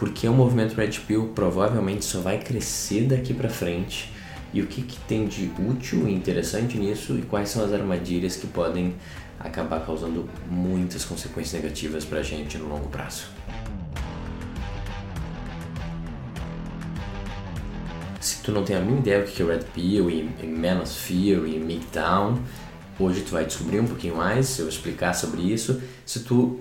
porque o movimento Red Pill provavelmente só vai crescer daqui para frente e o que, que tem de útil e interessante nisso e quais são as armadilhas que podem acabar causando muitas consequências negativas para a gente no longo prazo. Se tu não tem a mínima ideia do que é Red Pill e, e Manosphere e Midtown, hoje tu vai descobrir um pouquinho mais, eu vou explicar sobre isso. Se tu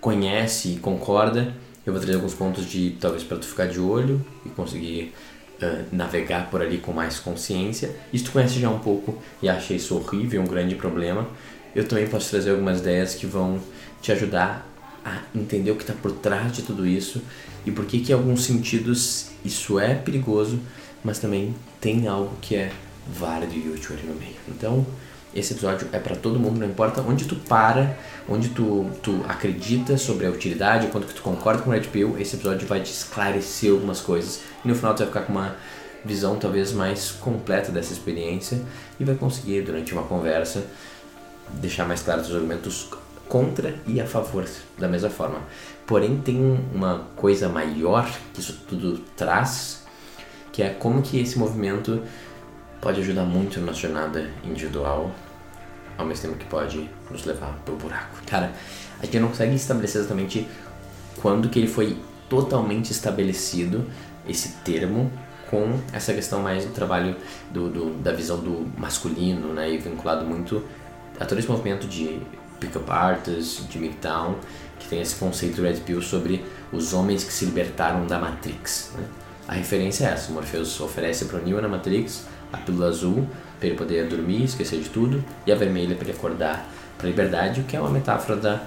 conhece e concorda, eu vou trazer alguns pontos de talvez para tu ficar de olho e conseguir uh, navegar por ali com mais consciência. Se tu conhece já um pouco e acha isso horrível, um grande problema, eu também posso trazer algumas ideias que vão te ajudar a entender o que está por trás de tudo isso e por que que em alguns sentidos isso é perigoso, mas também tem algo que é válido e útil ali no meio. Então, esse episódio é para todo mundo, não importa onde tu para, onde tu, tu acredita sobre a utilidade, quanto que tu concorda com o Red Pill, esse episódio vai te esclarecer algumas coisas e no final tu vai ficar com uma visão talvez mais completa dessa experiência e vai conseguir durante uma conversa deixar mais claros os argumentos contra e a favor da mesma forma. Porém, tem uma coisa maior que isso tudo traz, que é como que esse movimento pode ajudar muito na nossa jornada individual, ao mesmo tempo que pode nos levar pro buraco. Cara, a gente não consegue estabelecer exatamente quando que ele foi totalmente estabelecido, esse termo, com essa questão mais do trabalho do, do da visão do masculino, né, e vinculado muito a todo esse movimento de pick-up artists, de Midtown, que tem esse conceito Red Pill sobre os homens que se libertaram da Matrix. Né? A referência é essa, o Morpheus oferece para o Neo na Matrix a pílula azul para ele poder dormir, esquecer de tudo, e a vermelha para ele acordar para a liberdade, o que é uma metáfora da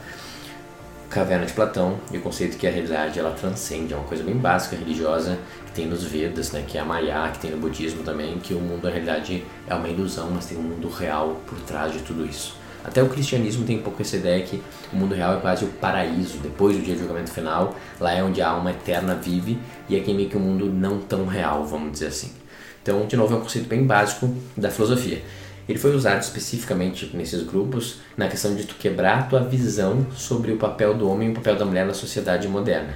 caverna de Platão e o conceito que a realidade ela transcende, é uma coisa bem básica religiosa que tem nos Vedas, né, que é a Maya, que tem no budismo também, que o mundo na realidade é uma ilusão, mas tem um mundo real por trás de tudo isso. Até o cristianismo tem um pouco essa ideia que o mundo real é quase o paraíso, depois do dia do julgamento final, lá é onde a alma eterna vive e aqui é meio que um mundo não tão real, vamos dizer assim. Então, de novo, é um conceito bem básico da filosofia. Ele foi usado especificamente nesses grupos na questão de tu quebrar a tua visão sobre o papel do homem e o papel da mulher na sociedade moderna.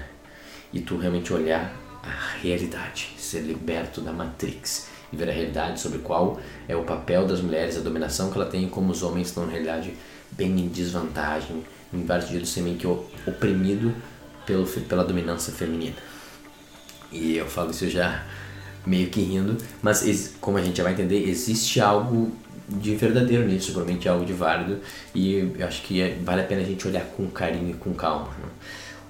E tu realmente olhar a realidade, ser liberto da Matrix e ver a realidade sobre qual é o papel das mulheres, a dominação que ela tem, e como os homens estão, na realidade, bem em desvantagem, em vários sentidos, ser meio que oprimido pelo, pela dominância feminina. E eu falo isso já meio que rindo, mas como a gente já vai entender, existe algo de verdadeiro nisso, provavelmente algo de válido, e eu acho que é, vale a pena a gente olhar com carinho e com calma. Né?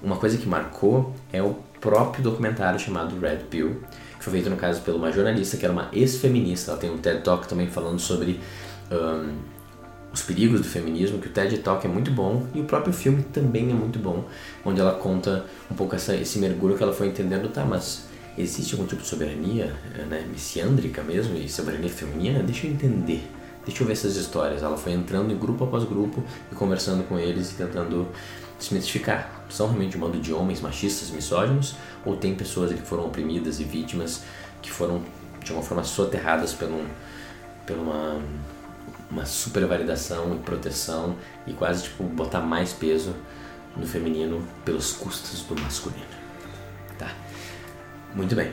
Uma coisa que marcou é o próprio documentário chamado Red Pill, que foi feito no caso por uma jornalista que era uma ex-feminista. Ela tem um TED Talk também falando sobre um, os perigos do feminismo, que o TED Talk é muito bom e o próprio filme também é muito bom, onde ela conta um pouco essa, esse mergulho que ela foi entendendo, tá, mas existe algum tipo de soberania né, messiândrica mesmo e soberania feminina? Deixa eu entender, deixa eu ver essas histórias. Ela foi entrando em grupo após grupo e conversando com eles e tentando desmistificar. São realmente um bando de homens machistas, misóginos, ou tem pessoas que foram oprimidas e vítimas que foram de uma forma soterradas um, por uma, uma supervalidação e proteção e quase tipo botar mais peso no feminino pelos custos do masculino. Muito bem.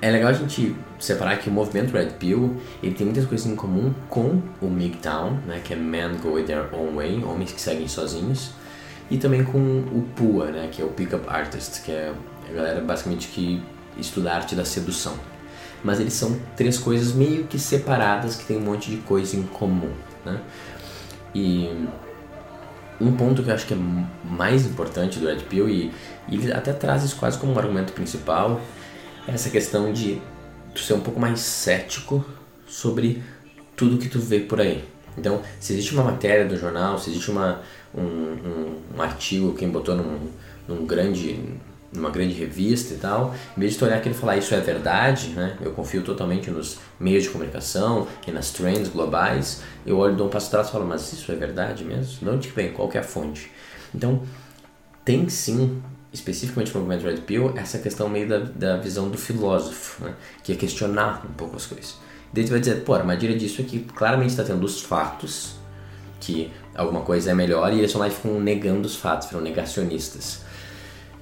É legal a gente separar que o movimento Red Pill ele tem muitas coisas em comum com o MGTOW, né, que é Men Go Their Own Way, homens que seguem sozinhos, e também com o PUA, né, que é o Pickup Artist, que é a galera basicamente que estuda a arte da sedução. Mas eles são três coisas meio que separadas que tem um monte de coisa em comum, né? E um ponto que eu acho que é mais importante do Red Pill e, e ele até traz isso quase como um argumento principal é essa questão de tu ser um pouco mais cético sobre tudo que tu vê por aí. Então, se existe uma matéria do jornal, se existe uma, um, um, um artigo que botou num, num grande, numa grande revista e tal, em vez de tu olhar aquilo e falar isso é verdade, né? Eu confio totalmente nos meios de comunicação e nas trends globais, eu olho, dou um passo atrás e falo, mas isso é verdade mesmo? De onde que vem? Qual que é a fonte? Então, tem sim, especificamente no movimento Red Pill, essa questão meio da, da visão do filósofo, né? Que é questionar um pouco as coisas. Daí tu vai dizer, pô, a armadilha disso é que claramente está tendo os fatos, que alguma coisa é melhor, e eles só mais ficam negando os fatos, ficam negacionistas.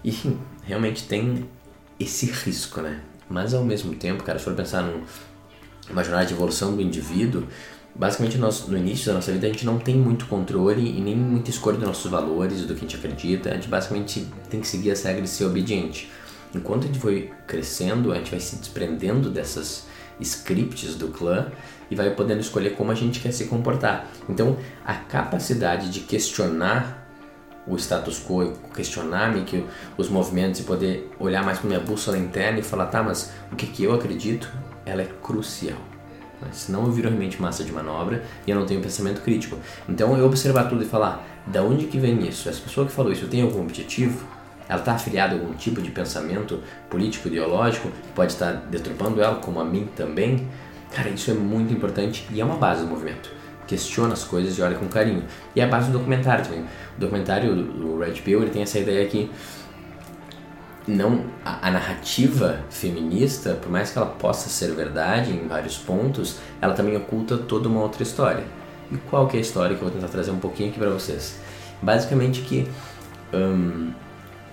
E realmente tem esse risco, né? Mas ao mesmo tempo, cara, se for pensar num, numa jornada de evolução do indivíduo, basicamente nós, no início da nossa vida a gente não tem muito controle e nem muita escolha dos nossos valores, do que a gente acredita. A gente basicamente tem que seguir as regras e ser obediente. Enquanto a gente foi crescendo, a gente vai se desprendendo dessas scripts do clã e vai podendo escolher como a gente quer se comportar. Então, a capacidade de questionar o status quo, questionar meio que os movimentos e poder olhar mais para minha bússola interna e falar, tá, mas o que, que eu acredito, ela é crucial. Senão eu viro realmente massa de manobra e eu não tenho pensamento crítico. Então eu observar tudo e falar, da onde que vem isso? Essa pessoa que falou isso tem algum objetivo? Ela está afiliada a algum tipo de pensamento político, ideológico, que pode estar deturpando ela, como a mim também? Cara, isso é muito importante e é uma base do movimento. Questiona as coisas e olha com carinho. E é a base do documentário também. O documentário do Red Pill, ele tem essa ideia que não a, a, narrativa feminista, por mais que ela possa ser verdade em vários pontos, ela também oculta toda uma outra história. E qual que é a história que eu vou tentar trazer um pouquinho aqui para vocês? Basicamente que um,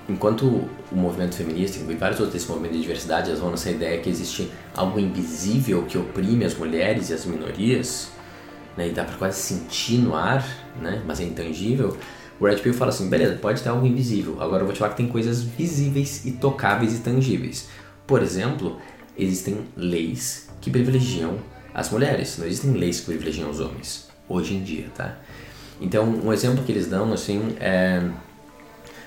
enquanto o movimento feminista e vários outros desse movimento de diversidade elas vão nessa ideia que existe algo invisível que oprime as mulheres e as minorias, né, e dá para quase sentir no ar, né, mas é intangível, o Red Pill fala assim, beleza, pode ter algo invisível, agora eu vou te falar que tem coisas visíveis e tocáveis e tangíveis. Por exemplo, existem leis que privilegiam as mulheres, não existem leis que privilegiam os homens, hoje em dia, tá? Então, um exemplo que eles dão, assim, é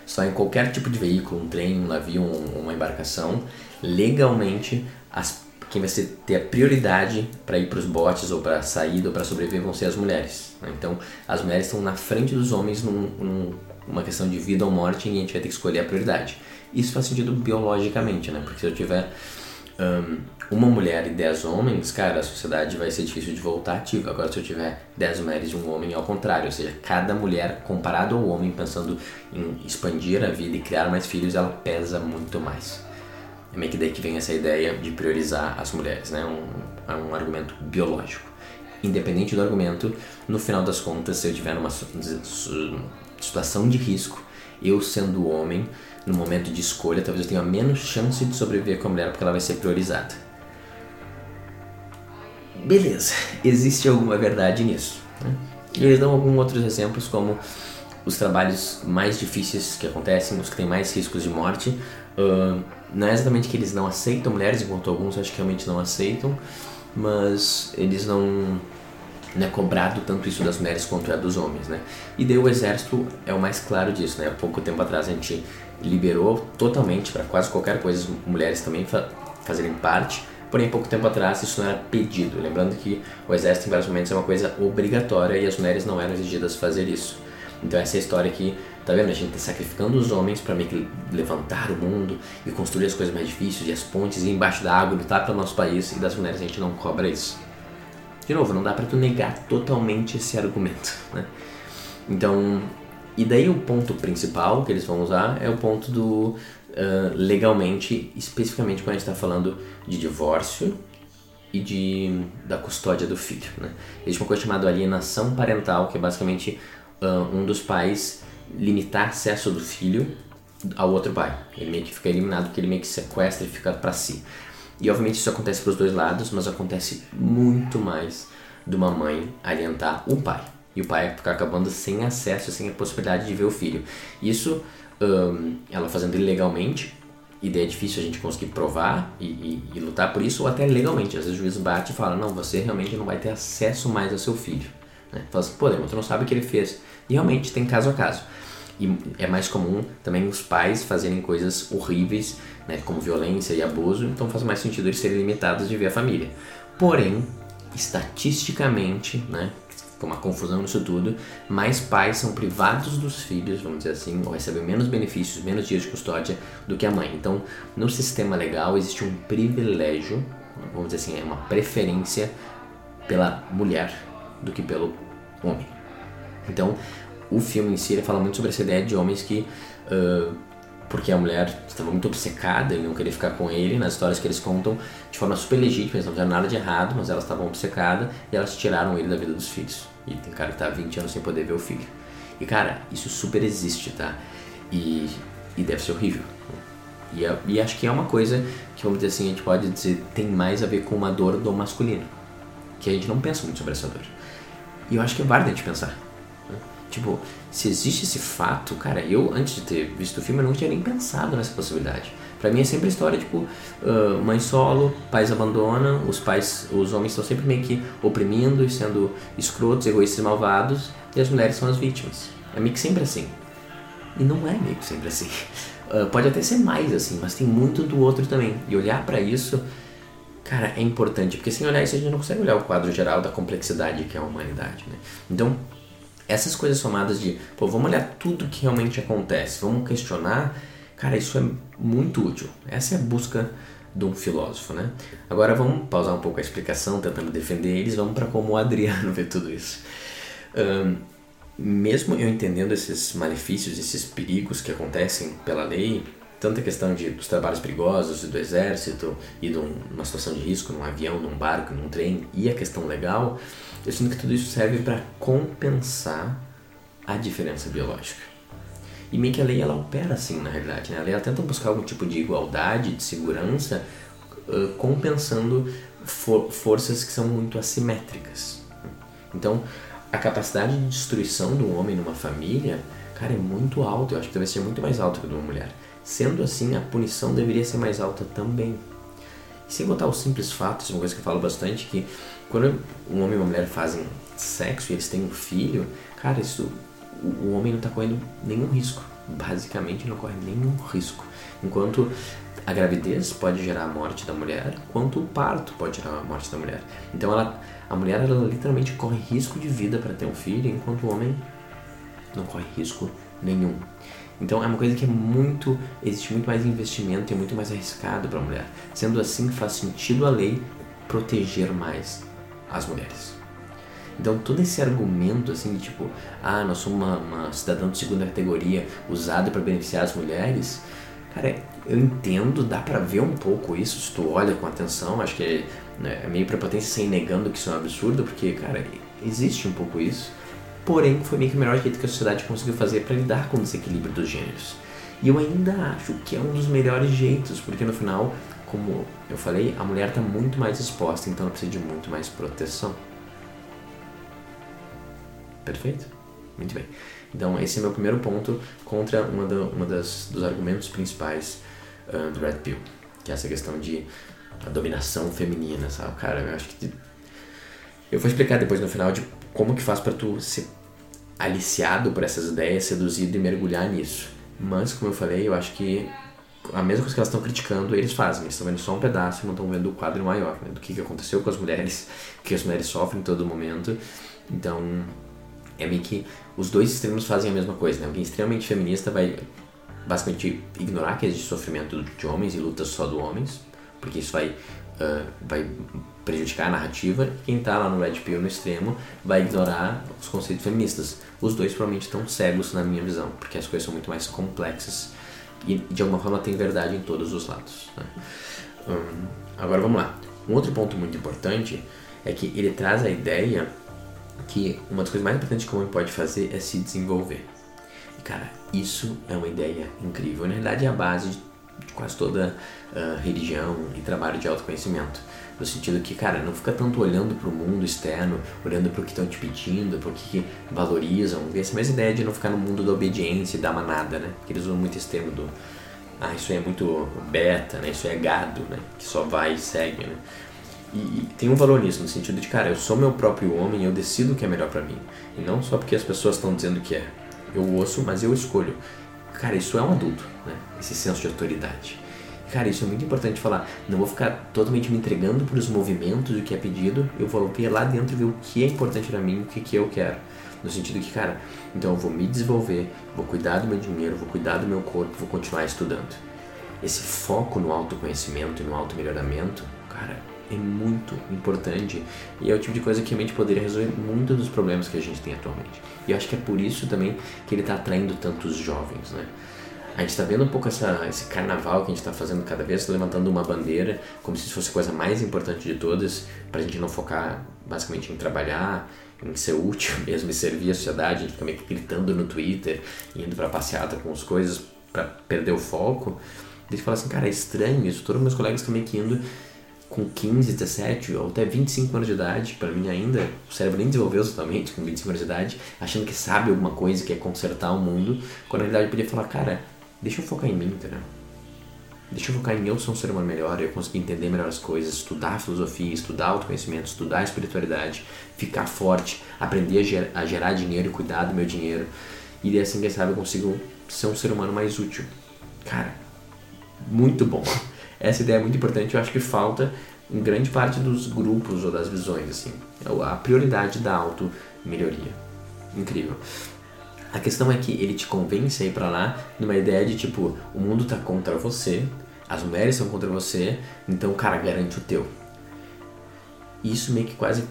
só em qualquer tipo de veículo, um trem, um navio, um, uma embarcação, legalmente as, quem vai ter a prioridade para ir para os botes ou para saída ou para sobreviver vão ser as mulheres. Né? Então as mulheres estão na frente dos homens num, numa questão de vida ou morte e a gente vai ter que escolher a prioridade. Isso faz sentido biologicamente, né? Porque se eu tiver um, uma mulher e 10 homens, cara, a sociedade vai ser difícil de voltar ativa. Agora, se eu tiver 10 mulheres e um homem, ao contrário, ou seja, cada mulher comparado ao homem, pensando em expandir a vida e criar mais filhos, ela pesa muito mais. É meio que daí que vem essa ideia de priorizar as mulheres, né? Um, é um argumento biológico. Independente do argumento, no final das contas, se eu tiver numa situação de risco, eu sendo homem, no momento de escolha, talvez eu tenha menos chance de sobreviver com a mulher porque ela vai ser priorizada. Beleza, existe alguma verdade nisso. Né? E eles dão alguns outros exemplos, como os trabalhos mais difíceis que acontecem, os que têm mais riscos de morte. Uh, não é exatamente que eles não aceitam mulheres, enquanto alguns acho que realmente não aceitam, mas eles não é cobrado tanto isso das mulheres quanto é dos homens, né? E daí o exército é o mais claro disso, né? Há pouco tempo atrás a gente liberou totalmente para quase qualquer coisa mulheres também fa fazerem parte, porém pouco tempo atrás isso não era pedido. Lembrando que o exército em vários momentos é uma coisa obrigatória e as mulheres não eram exigidas fazer isso. Então essa é a história que, tá vendo? A gente tá sacrificando os homens para meio que levantar o mundo e construir as coisas mais difíceis e as pontes e embaixo da água lutar pelo nosso país e das mulheres a gente não cobra isso. De novo, não dá para tu negar totalmente esse argumento, né? Então, e daí o ponto principal que eles vão usar é o ponto do uh, legalmente, especificamente quando a gente está falando de divórcio e de, da custódia do filho. Né? Existe uma coisa chamada alienação parental, que é basicamente uh, um dos pais limitar acesso do filho ao outro pai. Ele meio que fica eliminado porque ele meio que sequestra e fica para si. E obviamente isso acontece para os dois lados, mas acontece muito mais de uma mãe alientar o pai. E o pai ficar acabando sem acesso, sem a possibilidade de ver o filho. Isso um, ela fazendo ilegalmente, e daí é difícil a gente conseguir provar e, e, e, lutar por isso, ou até legalmente. Às vezes o juiz bate e fala: Não, você realmente não vai ter acesso mais ao seu filho. Né? Fala assim: Pô, mas tu não sabe o que ele fez. E realmente tem caso a caso. E é mais comum também os pais fazerem coisas horríveis, né, como violência e abuso, então faz mais sentido eles serem limitados de ver a família. Porém, estatisticamente, né, com uma confusão nisso tudo, mais pais são privados dos filhos, vamos dizer assim, ou recebem menos benefícios, menos dias de custódia do que a mãe. Então, no sistema legal existe um privilégio, vamos dizer assim, é uma preferência pela mulher do que pelo homem. Então, o filme em si ele fala muito sobre essa ideia de homens que uh, porque a mulher estava muito obcecada e não queria ficar com ele, nas histórias que eles contam de forma super legítima, eles não fizeram nada de errado, mas elas estavam obcecadas e elas tiraram ele da vida dos filhos. E tem cara que tá 20 anos sem poder ver o filho. E cara, isso super existe, tá? E, e deve ser horrível. E, é, e acho que é uma coisa que, vamos dizer assim, a gente pode dizer tem mais a ver com uma dor do masculino. Que a gente não pensa muito sobre essa dor. E eu acho que é válido a gente pensar. Tipo, se existe esse fato, cara, eu antes de ter visto o filme eu não tinha nem pensado nessa possibilidade. Pra mim é sempre a história, tipo, uh, mãe solo, pais abandonam, os pais, os homens estão sempre meio que oprimindo e sendo escrotos, egoístas malvados, e as mulheres são as vítimas. É meio que sempre assim. E não é meio que sempre assim. Uh, pode até ser mais assim, mas tem muito do outro também. E olhar para isso, cara, é importante, porque sem olhar isso a gente não consegue olhar o quadro geral da complexidade que é a humanidade, né? Então, essas coisas somadas de, pô, vamos olhar tudo que realmente acontece, vamos questionar Cara, isso é muito útil. Essa é a busca de um filósofo, né? Agora vamos pausar um pouco a explicação, tentando defender eles, vamos para como o Adriano vê tudo isso. Um, mesmo eu entendendo esses malefícios, esses perigos que acontecem pela lei, tanto a questão de, dos trabalhos perigosos do exército e de uma situação de risco num avião, num barco, num trem, e a questão legal, eu sinto que tudo isso serve para compensar a diferença biológica. E meio que a lei ela opera assim, na realidade. Né? A lei ela tenta buscar algum tipo de igualdade, de segurança, uh, compensando for forças que são muito assimétricas. Então, a capacidade de destruição do homem numa família, cara, é muito alta. Eu acho que deve ser muito mais alta que de uma mulher. Sendo assim, a punição deveria ser mais alta também. E sem botar os simples fatos, uma coisa que eu falo bastante, que quando um homem e uma mulher fazem sexo e eles têm um filho, cara, isso o homem não está correndo nenhum risco. Basicamente, não corre nenhum risco. Enquanto a gravidez pode gerar a morte da mulher, quanto o parto pode gerar a morte da mulher. Então, ela, a mulher ela literalmente corre risco de vida para ter um filho, enquanto o homem não corre risco nenhum. Então é uma coisa que é muito existe muito mais investimento e é muito mais arriscado para a mulher. Sendo assim, faz sentido a lei proteger mais as mulheres. Então todo esse argumento assim de tipo, ah, nós somos uma, uma cidadã de segunda categoria usado para beneficiar as mulheres, cara, eu entendo, dá para ver um pouco isso se tu olha com atenção, acho que é, né, é meio prepotência sem negando que isso é um absurdo, porque, cara, existe um pouco isso, porém foi meio que o melhor jeito que a sociedade conseguiu fazer para lidar com o desequilíbrio dos gêneros. E eu ainda acho que é um dos melhores jeitos, porque no final, como eu falei, a mulher está muito mais exposta, então ela precisa de muito mais proteção. Perfeito? Muito bem. Então, esse é meu primeiro ponto contra uma, uma das, dos argumentos principais uh, do Red Pill, que é essa questão de a dominação feminina, sabe? Cara, eu acho que... Eu vou explicar depois no final de como que faz para tu ser aliciado por essas ideias, seduzido e mergulhar nisso. Mas, como eu falei, eu acho que a mesma coisa que elas estão criticando, eles fazem. Eles estão vendo só um pedaço e não estão vendo o quadro maior, né? do que, que aconteceu com as mulheres, que as mulheres sofrem em todo momento. Então, é meio que os dois extremos fazem a mesma coisa, né? Alguém extremamente feminista vai basicamente ignorar que existe sofrimento de homens e lutas só do homens, porque isso vai, uh, vai prejudicar a narrativa. Quem tá lá no Red Pill no extremo vai ignorar os conceitos feministas. Os dois provavelmente estão cegos na minha visão, porque as coisas são muito mais complexas e de alguma forma tem verdade em todos os lados. Né? Um, agora vamos lá. Um outro ponto muito importante é que ele traz a ideia que uma das coisas mais importantes que o homem pode fazer é se desenvolver. E cara, isso é uma ideia incrível. Na verdade, é a base de quase toda uh, religião e trabalho de autoconhecimento. No sentido que, cara, não fica tanto olhando para o mundo externo, olhando para o que estão te pedindo, para o que valorizam. Essa mesma ideia de não ficar no mundo da obediência e da manada, né? Porque eles usam muito esse termo do. Ah, isso é muito beta, né? Isso é gado, né? Que só vai e segue, né? E, e, tem um valor nisso, no sentido de, cara, eu sou meu próprio homem, eu decido o que é melhor para mim. E não só porque as pessoas estão dizendo que é. Eu ouço, mas eu escolho. Cara, isso é um adulto, né? Esse senso de autoridade. Cara, isso é muito importante falar. Não vou ficar totalmente me entregando para os movimentos do que é pedido. Eu vou ver lá dentro ver o que é importante para mim, o que, que eu quero. No sentido que, cara, então eu vou me desenvolver, vou cuidar do meu dinheiro, vou cuidar do meu corpo, vou continuar estudando. Esse foco no autoconhecimento e no auto-melhoramento, cara, é muito importante e é o tipo de coisa que realmente poderia resolver muitos dos problemas que a gente tem atualmente. E eu acho que é por isso também que ele está atraindo tantos jovens, né? A gente está vendo um pouco essa, esse carnaval que a gente está fazendo cada vez, levantando uma bandeira, como se fosse a coisa mais importante de todas, para a gente não focar basicamente em trabalhar, em ser útil mesmo e servir a sociedade. A gente fica meio que gritando no Twitter, indo para passeata com as coisas para perder o foco. Daí fala assim, cara, é estranho isso. Todos meus colegas estão meio que indo com 15, 17 ou até 25 anos de idade, para mim ainda, o cérebro nem desenvolveu totalmente com 25 anos de idade, achando que sabe alguma coisa, que é consertar o mundo, quando na realidade podia falar, cara, deixa eu focar em mim, entendeu? Deixa eu focar em eu ser um ser humano melhor, eu conseguir entender melhor as coisas, estudar filosofia, estudar autoconhecimento, estudar espiritualidade, ficar forte, aprender a, a gerar dinheiro e cuidar do meu dinheiro. E assim, quem sabe, eu consigo ser um ser humano mais útil. Cara, muito bom. Essa ideia é muito importante, eu acho que falta em grande parte dos grupos ou das visões, assim. A prioridade da auto-melhoria. Incrível. A questão é que ele te convence a ir pra lá numa ideia de tipo, o mundo tá contra você, as mulheres estão contra você, então, cara, garante o teu. Isso meio que quase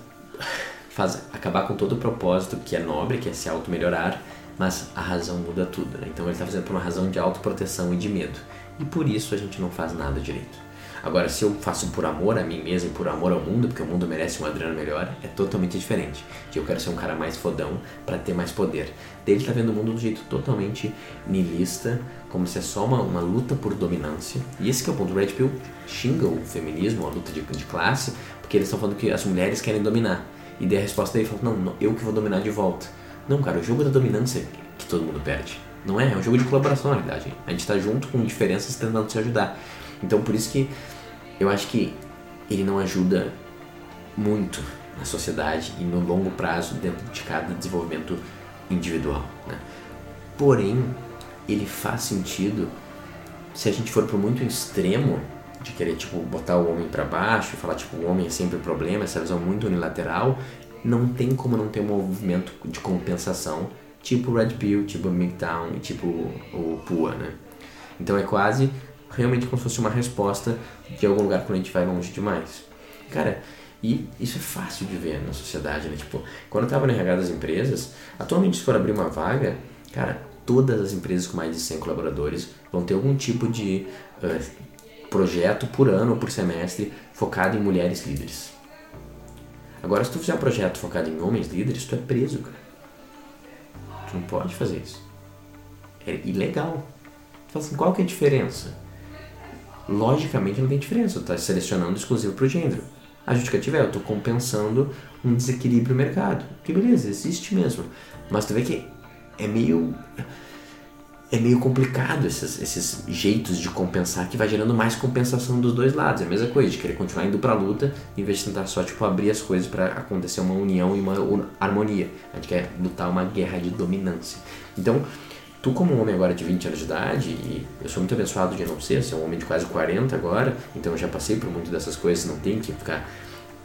faz acabar com todo o propósito que é nobre, que é se auto-melhorar, mas a razão muda tudo, né? Então ele está fazendo por uma razão de autoproteção e de medo. E por isso a gente não faz nada direito. Agora, se eu faço por amor a mim mesmo e por amor ao mundo, porque o mundo merece um Adriano melhor, é totalmente diferente. Eu quero ser um cara mais fodão para ter mais poder. Daí ele tá vendo o mundo de um jeito totalmente nihilista, como se é só uma, uma luta por dominância. E esse é o ponto. O Red Pill xinga o feminismo, a luta de, de classe, porque eles estão falando que as mulheres querem dominar. E daí a resposta dele fala, não, não, eu que vou dominar de volta. Não, cara, o jogo da dominância que todo mundo perde. Não é, é um jogo de colaboração na realidade. A gente tá junto com diferenças tentando se ajudar. Então por isso que eu acho que ele não ajuda muito na sociedade e no longo prazo dentro de cada desenvolvimento individual. Né? Porém, ele faz sentido se a gente for por muito extremo de querer tipo botar o homem para baixo e falar tipo o homem é sempre o problema, essa visão muito unilateral, não tem como não ter um movimento de compensação, tipo Red Pill, tipo MGTOW e tipo o PUA, né? Então é quase realmente como se fosse uma resposta de algum lugar quando a gente vai longe demais. Cara, e isso é fácil de ver na sociedade, né? Tipo, quando eu tava no RH das empresas, atualmente se for abrir uma vaga, cara, todas as empresas com mais de 100 colaboradores vão ter algum tipo de uh, projeto por ano ou por semestre focado em mulheres líderes. Agora, se tu fizer um projeto focado em homens líderes, tu é preso, cara. Tu não pode fazer isso. É ilegal. Tu fala assim, qual que é a diferença? logicamente não tem diferença, tu está selecionando exclusivo para o gênero. A justificativa é, eu estou compensando um desequilíbrio no mercado. Que beleza, existe mesmo. Mas tu vê que é meio é meio complicado esses, esses jeitos de compensar que vai gerando mais compensação dos dois lados. É a mesma coisa, de querer continuar indo pra luta em vez de tentar só tipo, abrir as coisas para acontecer uma união e uma harmonia. A gente quer lutar uma guerra de dominância. Então, tu como um homem agora de 20 anos de idade, e eu sou muito abençoado de não ser, ser um homem de quase 40 agora, então eu já passei por muito dessas coisas, não tem que ficar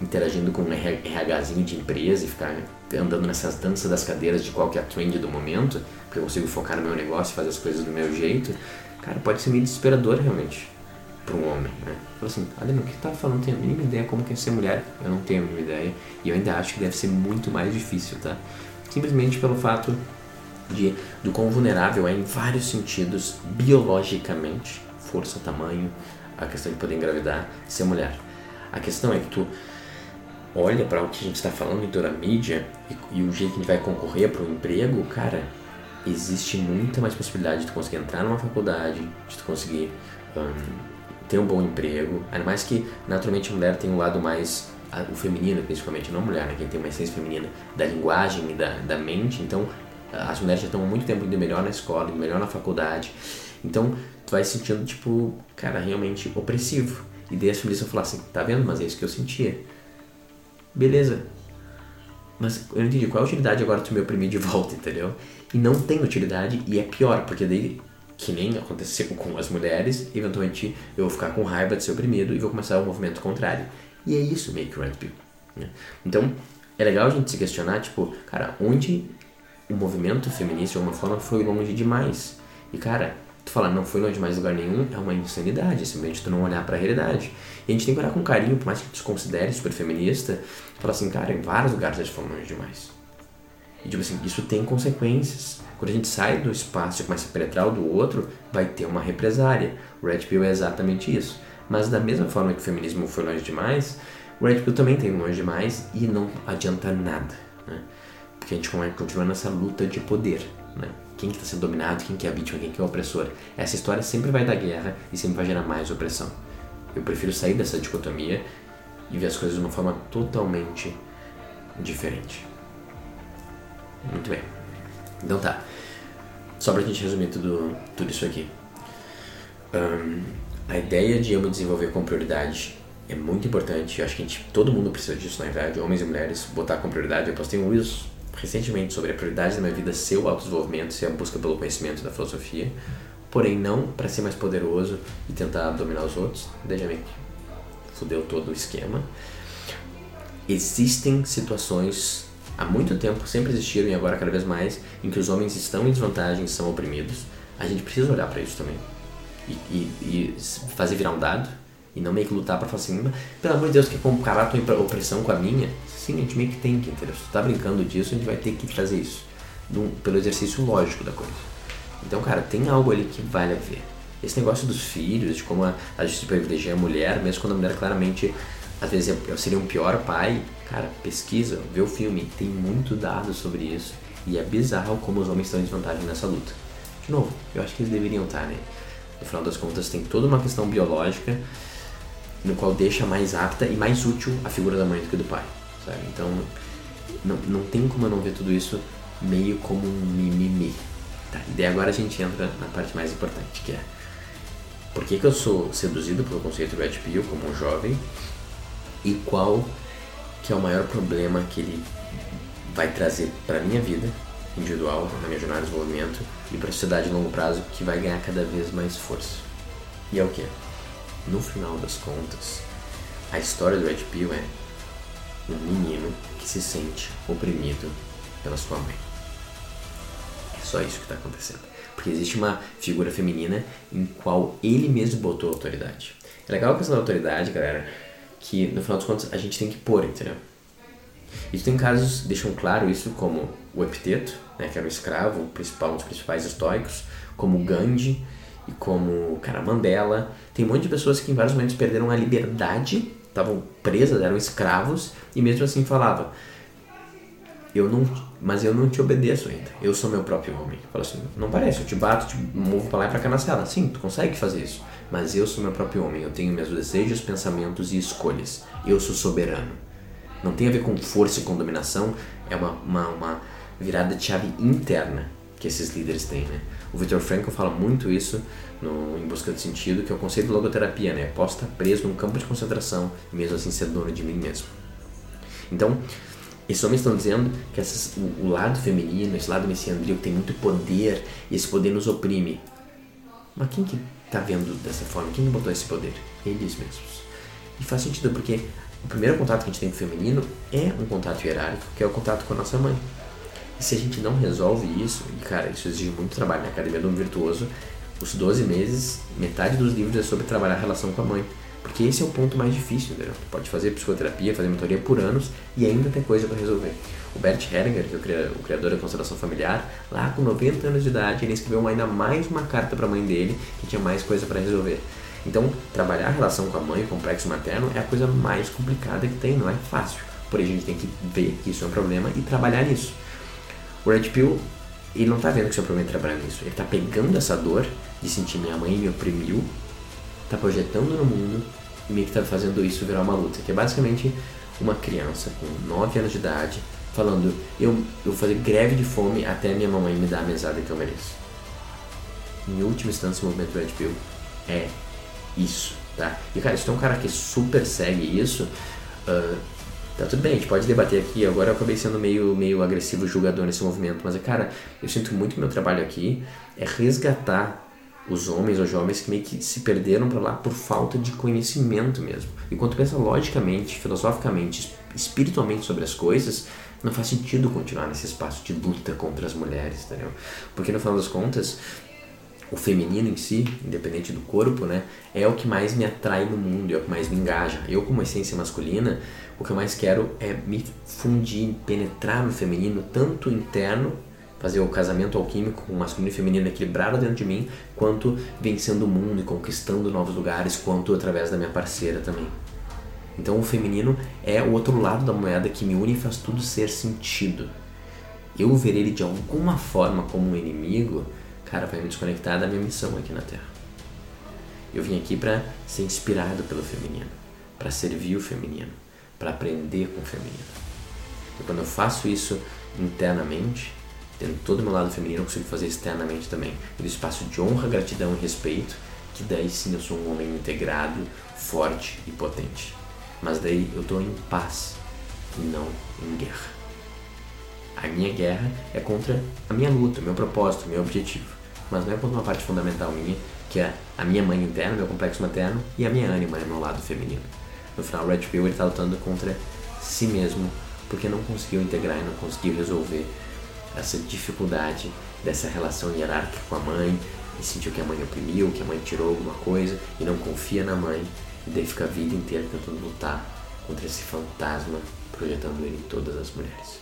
interagindo com um RHzinho de empresa e ficar andando nessas danças das cadeiras de qualquer trend do momento, porque eu consigo focar no meu negócio e fazer as coisas do meu jeito, cara, pode ser meio desesperador realmente para um homem, né? Fala assim, Adriano, o que tá falando? Não tenho a mínima ideia como que é ser mulher, eu não tenho a mínima ideia, e eu ainda acho que deve ser muito mais difícil, tá? Simplesmente pelo fato de, do quão vulnerável é em vários sentidos, biologicamente, força, tamanho, a questão de poder engravidar, ser mulher. A questão é que tu olha para o que a gente está falando em toda a mídia e, e, o jeito que a gente vai concorrer para o emprego, cara, existe muita mais possibilidade de tu conseguir entrar numa faculdade, de tu conseguir um, ter um bom emprego, ainda mais que naturalmente a mulher tem um lado mais o feminino, principalmente, não a mulher, né? quem tem uma essência feminina da linguagem e da, da mente, então as mulheres já estão muito tempo indo melhor na escola, indo melhor na faculdade. Então, tu vai se sentindo, tipo, cara, realmente opressivo. E daí as feministas vão falar assim, tá vendo? Mas é isso que eu sentia. Beleza. Mas eu não entendi, qual é a utilidade agora tu me oprimir de volta, entendeu? E não tem utilidade e é pior, porque daí, que nem aconteceu com as mulheres, eventualmente eu vou ficar com raiva de ser oprimido e vou começar o um movimento contrário. E é isso Red Pill. Né? Então, é legal a gente se questionar, tipo, cara, onde o movimento feminista de alguma forma foi longe demais. E cara, tu falar não foi longe demais lugar nenhum é uma insanidade, simplesmente tu não olhar para a realidade. E a gente tem que olhar com carinho, por mais que tu se considere super feminista, falar assim, cara, em vários lugares a gente foi longe demais. E tipo assim, isso tem consequências. Quando a gente sai do espaço e começa a penetrar o do outro, vai ter uma represária. O Red Pill é exatamente isso. Mas da mesma forma que o feminismo foi longe demais, o Red Pill também tem longe demais e não adianta nada. Né? Porque a gente continua nessa luta de poder, né? quem que está sendo dominado, quem que é a vítima, quem que é o opressor. Essa história sempre vai dar guerra e sempre vai gerar mais opressão. Eu prefiro sair dessa dicotomia e ver as coisas de uma forma totalmente diferente. Muito bem. Então tá. Só pra gente resumir tudo, tudo isso aqui. Um, a ideia de eu me desenvolver com prioridade é muito importante. Eu acho que gente, todo mundo precisa disso, na verdade, homens e mulheres, botar com prioridade. Eu postei um Reels recentemente sobre a prioridade da minha vida ser o autodesenvolvimento, ser a busca pelo conhecimento da filosofia, porém não para ser mais poderoso e tentar dominar os outros. Veja bem, fudeu todo o esquema. Existem situações há muito tempo, sempre existiram e agora cada vez mais, em que os homens estão em desvantagem, são oprimidos. A gente precisa olhar para isso também e, e, e, fazer virar um dado e não meio que lutar para falar assim, pelo amor de Deus, quer comparar a tua opressão com a minha? Sim, a gente meio que tem que, entendeu? Se tu tá brincando disso, a gente vai ter que fazer isso pelo exercício lógico da coisa. Então, cara, tem algo ali que vale a ver. Esse negócio dos filhos, de como a, a gente privilegia a mulher, mesmo quando a mulher claramente, às vezes, eu seria um pior pai, cara, pesquisa, vê o filme, tem muito dado sobre isso. E é bizarro como os homens estão em desvantagem nessa luta. De novo, eu acho que eles deveriam estar, né? No final das contas, tem toda uma questão biológica no qual deixa mais apta e mais útil a figura da mãe do que do pai, sabe? Então, não, não tem como eu não ver tudo isso meio como um mimimi. Tá, e daí agora a gente entra na parte mais importante, que é por que, que eu sou seduzido pelo conceito Red Pill como um jovem e qual que é o maior problema que ele vai trazer para minha vida individual, na minha jornada de desenvolvimento e para a sociedade de longo prazo que vai ganhar cada vez mais força. E é o que? No final das contas, a história do Red Pill é um menino que se sente oprimido pela sua mãe. É só isso que está acontecendo. Porque existe uma figura feminina em qual ele mesmo botou autoridade. É legal a questão da autoridade, galera, que no final das contas a gente tem que pôr, entendeu? Isso tem casos, deixam claro isso, como o Epiteto, né, que era o escravo, o principal, um dos principais estoicos, como Gandhi e como cara Mandela. Tem um monte de pessoas que em vários momentos perderam a liberdade, estavam presas, eram escravos e mesmo assim falavam: eu não, mas eu não te obedeço ainda. Eu sou meu próprio homem. Fala assim, não parece, eu te bato, te movo para lá e para cá na cela. Sim, tu consegue fazer isso. Mas eu sou meu próprio homem. Eu tenho meus desejos, pensamentos e escolhas. Eu sou soberano. Não tem a ver com força e com dominação. É uma, uma, uma virada de chave interna que esses líderes têm, né? O Viktor Frankl fala muito isso no Em Busca de Sentido, que é o conceito de logoterapia, né? Posso preso num campo de concentração e mesmo assim ser dono de mim mesmo. Então, esses homens estão dizendo que essas, o, o, lado feminino, esse lado messiandrio tem muito poder e esse poder nos oprime. Mas quem que está vendo dessa forma? Quem botou esse poder? Eles mesmos. E faz sentido porque o primeiro contato que a gente tem com o feminino é um contato hierárquico, que é o contato com a nossa mãe. E se a gente não resolve isso, e cara, isso exige muito trabalho na Academia do Homem Virtuoso, os 12 meses, metade dos livros é sobre trabalhar a relação com a mãe. Porque esse é o ponto mais difícil, entendeu? Tu pode fazer psicoterapia, fazer mentoria por anos e ainda ter coisa para resolver. O Bert Hellinger, que é o criador da constelação familiar, lá com 90 anos de idade, ele escreveu ainda mais uma carta para a mãe dele que tinha mais coisa para resolver. Então, trabalhar a relação com a mãe, o complexo materno, é a coisa mais complicada que tem, não é fácil. Porém, a gente tem que ver que isso é um problema e trabalhar nisso. O Red Pill, ele não tá vendo que é um problema e trabalhar nisso. Ele tá pegando essa dor de sentir minha mãe me oprimiu tá projetando no mundo e meio que tá fazendo isso virar uma luta. Que é basicamente uma criança com 9 anos de idade falando: eu, eu vou fazer greve de fome até minha mamãe me dar a mesada que eu mereço. Em última instância, o movimento Red Pill é isso, tá? E cara, se tem um cara que super segue isso, uh, tá tudo bem, a gente pode debater aqui. Agora eu acabei sendo meio, meio agressivo julgador nesse movimento, mas cara, eu sinto muito que meu trabalho aqui é resgatar os homens ou jovens que meio que se perderam para lá por falta de conhecimento mesmo. E quando pensa logicamente, filosoficamente, espiritualmente sobre as coisas, não faz sentido continuar nesse espaço de luta contra as mulheres, entendeu? Porque no final das contas, o feminino em si, independente do corpo, né, é o que mais me atrai no mundo, é o que mais me engaja. Eu, como essência masculina, o que eu mais quero é me fundir, penetrar no feminino, tanto interno fazer o casamento alquímico com masculino e feminino equilibrado dentro de mim, quanto vencendo o mundo e conquistando novos lugares, quanto através da minha parceira também. Então o feminino é o outro lado da moeda que me une e faz tudo ser sentido. eu ver ele de alguma forma como um inimigo, cara, vai me desconectar da minha missão aqui na Terra. Eu vim aqui para ser inspirado pelo feminino, para servir o feminino, para aprender com o feminino. E quando eu faço isso internamente, tendo todo o meu lado feminino, eu consigo fazer externamente também. No espaço de honra, gratidão e respeito, que daí sim eu sou um homem integrado, forte e potente. Mas daí eu estou em paz e não em guerra. A minha guerra é contra a minha luta, meu propósito, meu objetivo. Mas não é contra uma parte fundamental minha, que é a minha mãe interna, meu complexo materno, e a minha ânima, meu lado feminino. No final, o Red Pill está lutando contra si mesmo, porque não conseguiu integrar e não conseguiu resolver essa dificuldade dessa relação hierárquica com a mãe, e sentiu que a mãe oprimiu, que a mãe tirou alguma coisa, e não confia na mãe, e daí fica a vida inteira tentando lutar contra esse fantasma, projetando ele em todas as mulheres.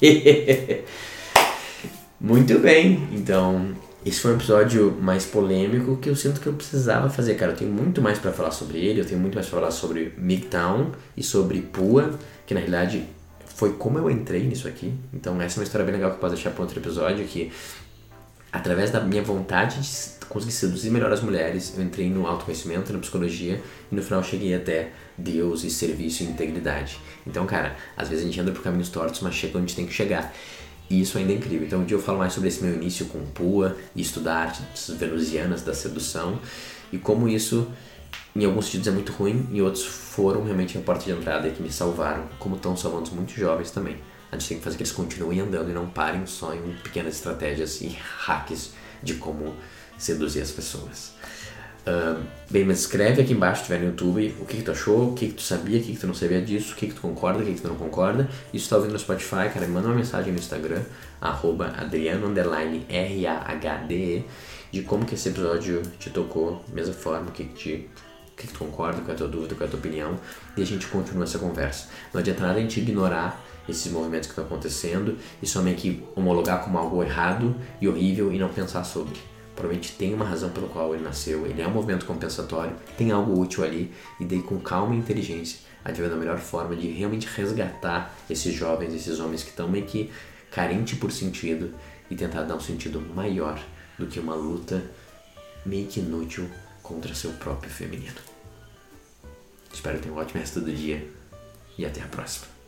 Muito bem, então esse foi um episódio mais polêmico que eu sinto que eu precisava fazer, cara. Eu tenho muito mais para falar sobre ele, eu tenho muito mais para falar sobre Midtown e sobre Pua, que na realidade foi como eu entrei nisso aqui. Então essa é uma história bem legal que eu posso deixar para outro episódio, que através da minha vontade de conseguir seduzir melhor as mulheres, eu entrei no autoconhecimento, na psicologia e no final cheguei até Deus e serviço e integridade. Então, cara, às vezes a gente anda por caminhos tortos, mas chega onde tem que chegar. E isso ainda é incrível. Então, um dia eu falo mais sobre esse meu início com Pua e estudar artes venusianas da sedução e como isso, em alguns sentidos, é muito ruim e outros foram realmente a porta de entrada e que me salvaram, como estão salvando muitos jovens também. A gente tem que fazer que eles continuem andando e não parem só em pequenas estratégias e hacks de como seduzir as pessoas. Uh, bem, mas escreve aqui embaixo, se tiver no YouTube, o que, que tu achou, o que, que tu sabia, o que, que tu não sabia disso, o que, que tu concorda, o que, que tu não concorda. E se tu tá ouvindo no Spotify, cara, manda uma mensagem no Instagram, arroba Adriano R-A-H-D-E, de como que esse episódio te tocou, mesma forma, o que, que te o que, que tu concorda, qual é a tua dúvida, qual é a tua opinião, e a gente continua essa conversa. Não adianta nada a gente ignorar esses movimentos que estão acontecendo e somente homologar como algo errado e horrível e não pensar sobre provavelmente tem uma razão pelo qual ele nasceu, ele é um movimento compensatório, tem algo útil ali, e daí com calma e inteligência, a gente dar a melhor forma de realmente resgatar esses jovens, esses homens que estão meio que carentes por sentido e tentar dar um sentido maior do que uma luta meio que inútil contra seu próprio feminino. Espero que tenha um ótimo resto do dia e até a próxima.